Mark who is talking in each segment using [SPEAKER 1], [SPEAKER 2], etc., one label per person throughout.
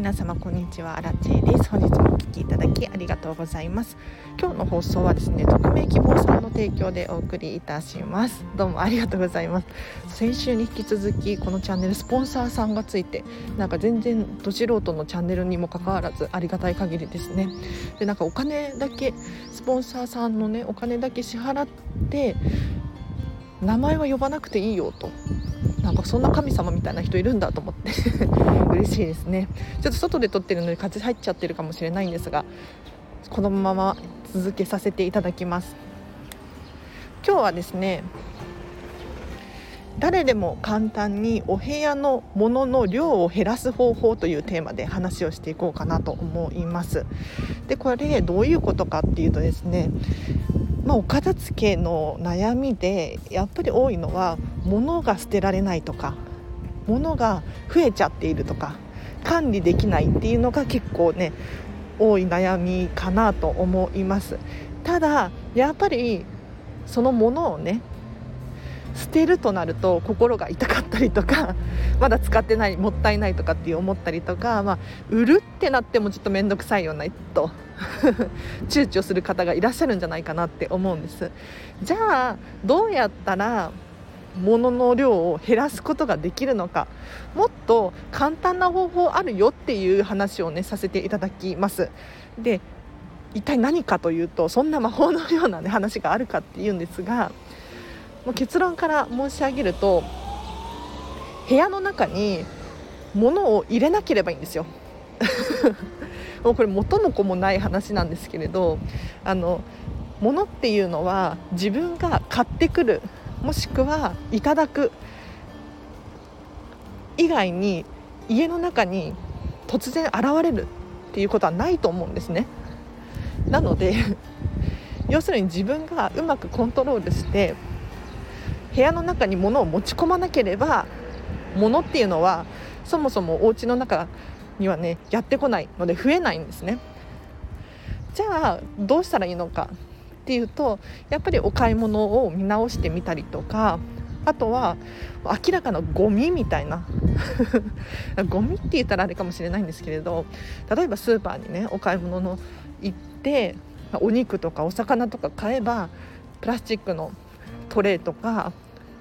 [SPEAKER 1] 皆様こんにちは。アラチェです。本日もお聞きいただきありがとうございます。今日の放送はですね匿名希望さんの提供でお送りいたします。どうもありがとうございます。先週に引き続きこのチャンネルスポンサーさんがついてなんか全然ど素人のチャンネルにもかかわらずありがたい限りですね。でなんかお金だけスポンサーさんのねお金だけ支払って名前は呼ばなくていいよと。なんかそんな神様みたいな人いるんだと思って。嬉しいですね。ちょっと外で撮ってるのに風入っちゃってるかもしれないんですがこのまま続けさせていただきます。今日はですね誰でも簡単にお部屋のものの量を減らす方法というテーマで話をしていこうかなと思います。でこれどういうことかっていうとですねまあ、お片付けの悩みでやっぱり多いのは物が捨てられないとか物が増えちゃっているとか管理できないっていうのが結構ね多い悩みかなと思います。ただやっぱりそのものをね捨てるとなると心が痛かったりとか まだ使ってないもったいないとかって思ったりとか、まあ、売るってなってもちょっと面倒くさいよなと 躊躇する方がいらっしゃるんじゃないかなって思うんです。じゃあどうやったら物の量を減らすことができるのかもっと簡単な方法あるよっていう話をねさせていただきます。で一体何かというとそんな魔法のような、ね、話があるかっていうんですがもう結論から申し上げると部屋の中に物を入れなければいいんですよ。もうこれ元も子もない話なんですけれどあの物っていうのは自分が買ってくるもしくはいただく以外に家の中に突然現れるっていうことはないと思うんですね。なので 要するに自分がうまくコントロールして部屋の中に物を持ち込まなければ物っていうのはそもそもお家の中にはねやってこないので増えないんですねじゃあどうしたらいいのかっていうとやっぱりお買い物を見直してみたりとかあとは明らかなゴミみたいな ゴミって言ったらあれかもしれないんですけれど例えばスーパーにねお買い物の行ってお肉とかお魚とか買えばプラスチックのトレーとか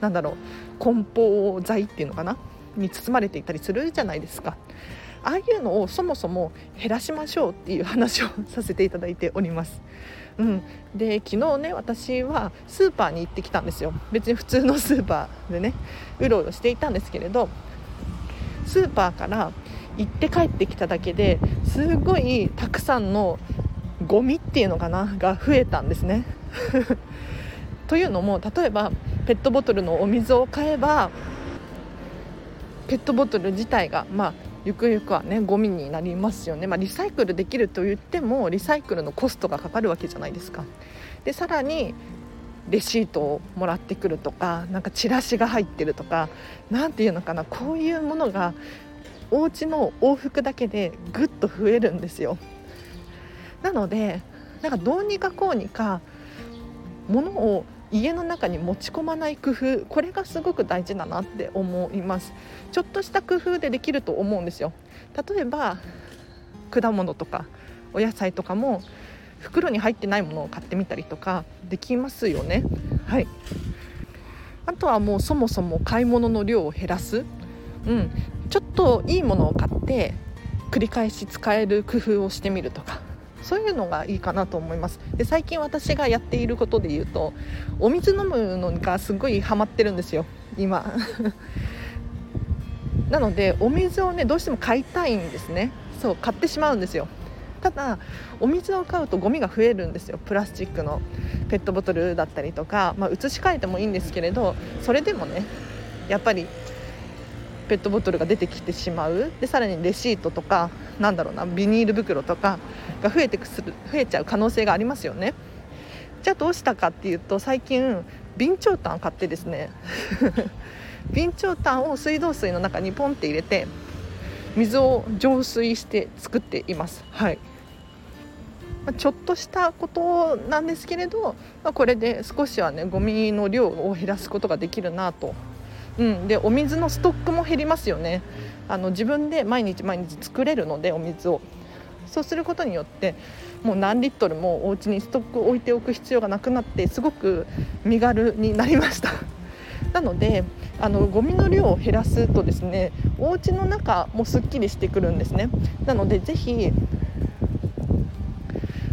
[SPEAKER 1] なんだろう梱包材っていうのかなに包まれていたりするじゃないですかああいうのをそもそも減らしましょうっていう話をさせていただいております。うん、で昨日ね私はスーパーに行ってきたんですよ。別に普通のスーパーでねうろうろしていたんですけれどスーパーから行って帰ってきただけですごいたくさんのゴミっていうのかなが増えたんですね。というのも例えばペットボトルのお水を買えばペットボトル自体がまあゆくゆくはねゴミになりますよね、まあ、リサイクルできると言ってもリサイクルのコストがかかるわけじゃないですか。でさらにレシートをもらってくるとかなんかチラシが入ってるとか何ていうのかなこういうものがお家の往復だけでぐっと増えるんですよ。なのでなんかどうにかこうにか物を家の中に持ち込まない工夫これがすごく大事だなって思います。ちょっとした工夫でできると思うんですよ。例えば果物とかお野菜とかも袋に入ってないものを買ってみたりとかできますよね。はい。あとはもうそもそも買い物の量を減らす。うん。ちょっといいものを買って繰り返し使える工夫をしてみるとか。そういうのがいいかなと思います。で最近私がやっていることで言うとお水飲むのがすごいハマってるんですよ。今。なのでお水をねどうしても買いたいんですね。そう買ってしまうんですよ。ただお水を買うとゴミが増えるんですよ。プラスチックのペットボトルだったりとか、まあ、移し替えてもいいんですけれどそれでもねやっぱりペットボトルが出てきてしまう。でさらにレシートとかなんだろうなビニール袋とかが増えてくする増えちゃう可能性がありますよね。じゃあどうしたかっていうと最近備長炭買ってですね。備長炭を水道水の中にポンって入れて水を浄水して作っています。はい。ちょっとしたことなんですけれど、まあ、これで少しはねゴミの量を減らすことができるなとうん、でお水のストックも減りますよね。あの自分で毎日毎日作れるのでお水を。そうすることによってもう何リットルもお家にストックを置いておく必要がなくなってすごく身軽になりました。なのであのゴミの量を減らすとですねお家の中もすっきりしてくるんですね。なのでぜひ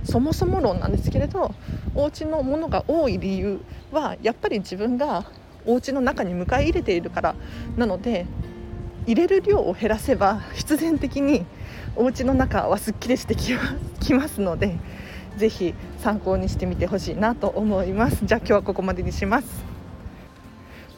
[SPEAKER 1] そもそも論なんですけれどお家のものが多い理由はやっぱり自分がお家の中に迎え入れているからなので入れる量を減らせば必然的にお家の中はすっきりしてきますのでぜひ参考にしてみてほしいなと思います。じゃあ今日はここまでにします。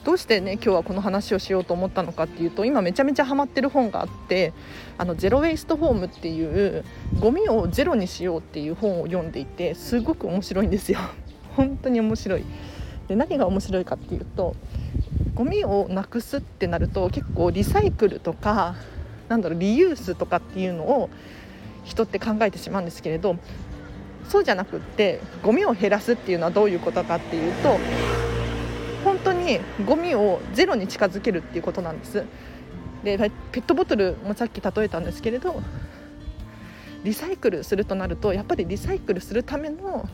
[SPEAKER 1] どうしてね今日はこの話をしようと思ったのかっていうと今めちゃめちゃハマってる本があってあのゼロ・ウェイスト・ホームっていうゴミをゼロにしようっていう本を読んでいてすごく面白いんですよ。本当に面白い。で何が面白いかっていうとゴミをなくすってなると結構リサイクルとかなんだろうリユースとかっていうのを人って考えてしまうんですけれどそうじゃなくってゴミを減らすっていうのはどういうことかっていうと本当にゴミをゼロに近づけるっていうことなんですでペットボトルもさっき例えたんですけれどリサイクルするとなるとやっぱりリサイクルするための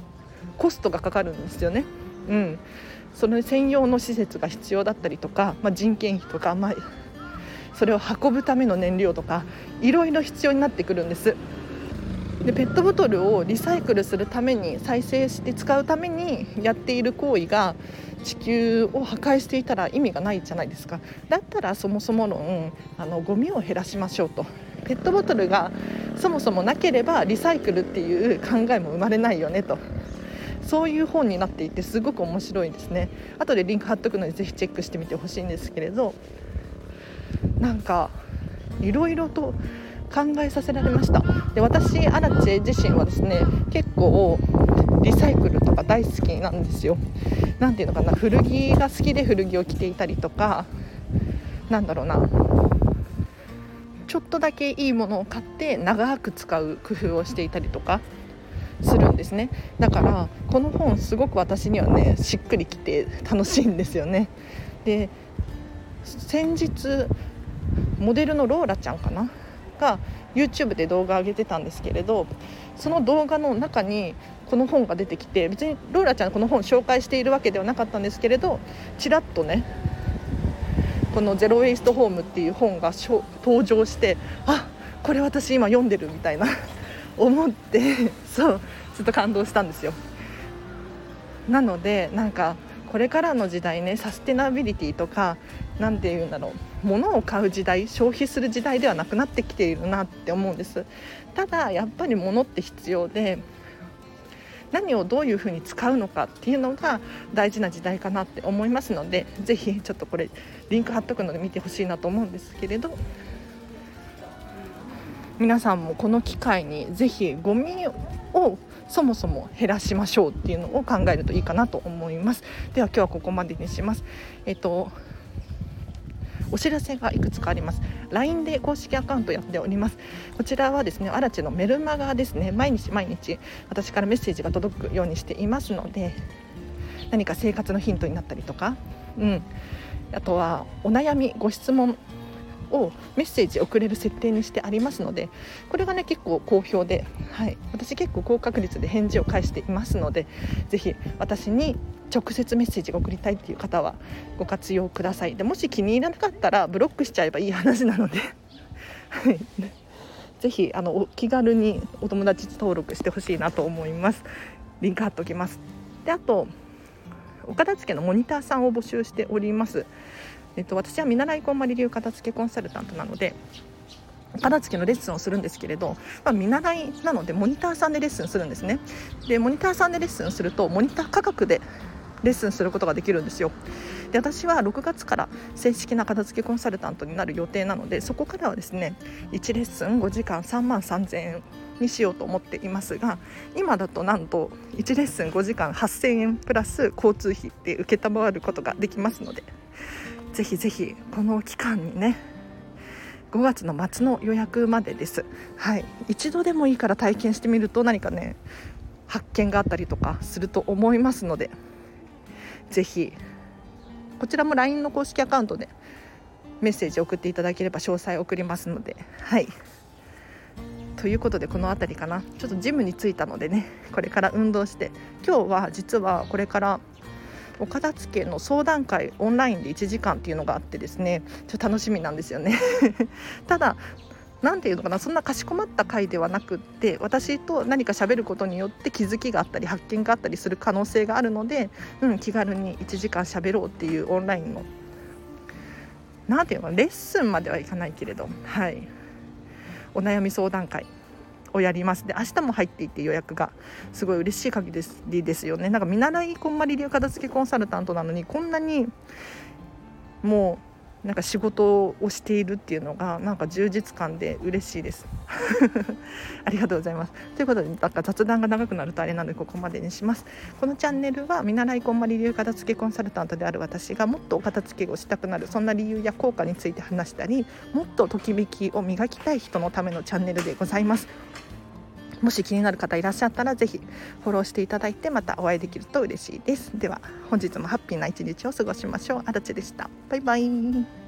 [SPEAKER 1] コストがかかるんですよね。うん、その専用の施設が必要だったりとか、まあ、人件費とか、まあ、それを運ぶための燃料とかいろいろ必要になってくるんです。でペットボトルをリサイクルするために再生して使うためにやっている行為が地球を破壊していたら意味がないじゃないですか。だったらそもそも論あのゴミを減らしましょうと。ペットボトルがそもそもなければリサイクルっていう考えも生まれないよねと。そういう本になっていてすごく面白いですね。後でリンク貼っとくのでぜひチェックしてみてほしいんですけれどなんかいろいろと考えさせられました。で私アラチェ自身はですね結構リサイクルとか大好きなんですよ。何ていうのかな古着が好きで古着を着ていたりとかなんだろうなちょっとだけいいものを買って長く使う工夫をしていたりとかするんですね。だからこの本すごく私にはねしっくりきて楽しいんですよね。で先日モデルのローラちゃんかな？が YouTube で動画上げてたんですけれどその動画の中にこの本が出てきて別にローラちゃんこの本紹介しているわけではなかったんですけれどちらっとねこの「ゼロ・ウェイスト・ホーム」っていう本が登場してあこれ私今読んでるみたいな。思って そうちょっと感動したんですよ。なのでなんかこれからの時代ねサステナビリティとか何て言うんだろう物を買う時代消費する時代ではなくなってきているなって思うんです。ただやっぱり物って必要で何をどういうふうに使うのかっていうのが大事な時代かなって思いますのでぜひちょっとこれリンク貼っとくので見てほしいなと思うんですけれど皆さんもこの機会にぜひゴミをそもそも減らしましょうっていうのを考えるといいかなと思います。では今日はここまでにします。えっとお知らせがいくつかあります。LINE で公式アカウントやっております。こちらはですねアラチのメルマガですね。毎日毎日私からメッセージが届くようにしていますので何か生活のヒントになったりとかうん。あとはお悩みご質問をメッセージ送れる設定にしてありますのでこれがね結構好評で、はい、私結構高確率で返事を返していますのでぜひ私に直接メッセージが送りたいっていう方はご活用ください。でもし気に入らなかったらブロックしちゃえばいい話なので。はい。ぜひあのお気軽にお友達登録してほしいなと思います。リンク貼っておきます。であと岡田付のモニターさんを募集しております。えっと、私は見習いこんまり流片付けコンサルタントなので片付けのレッスンをするんですけれど、まあ、見習いなのでモニターさんでレッスンするんですね。でモニターさんでレッスンするとモニター価格でレッスンすることができるんですよ。で私は6月から正式な片付けコンサルタントになる予定なのでそこからはですね1レッスン5時間3万3000円にしようと思っていますが今だとなんと1レッスン5時間8000円プラス交通費で承ることができますので。ぜひぜひこの期間にね5月の末の予約までです、はい、一度でもいいから体験してみると何かね発見があったりとかすると思いますのでぜひこちらも LINE の公式アカウントでメッセージ送っていただければ詳細送りますのではい。ということでこの辺りかな。ちょっとジムに着いたのでねこれから運動して今日は実はこれからお片付けの相談会オンラインで1時間っていうのがあってですねちょっと楽しみなんですよね。ただ何て言うのかなそんなかしこまった回ではなくって私と何か喋ることによって気づきがあったり発見があったりする可能性があるので、うん、気軽に1時間喋ろうっていうオンラインの何て言うのかレッスンまではいかないけれどはい。お悩み相談会。をやります。で明日も入っていて予約がすごい嬉しい限りですよね。なんか見習いこんまり流片付けコンサルタントなのにこんなにもうなんか仕事をしているっていうのがなんか充実感で嬉しいです。ありがとうございます。ということでなんか雑談が長くなるとあれなのでここまでにします。このチャンネルは見習いこんまり流片付けコンサルタントである私がもっとお片付けをしたくなるそんな理由や効果について話したりもっとときめきを磨きたい人のためのチャンネルでございます。もし気になる方いらっしゃったらぜひフォローしていただいてまたお会いできると嬉しいです。では本日もハッピーな一日を過ごしましょう。あだちでした。バイバイ。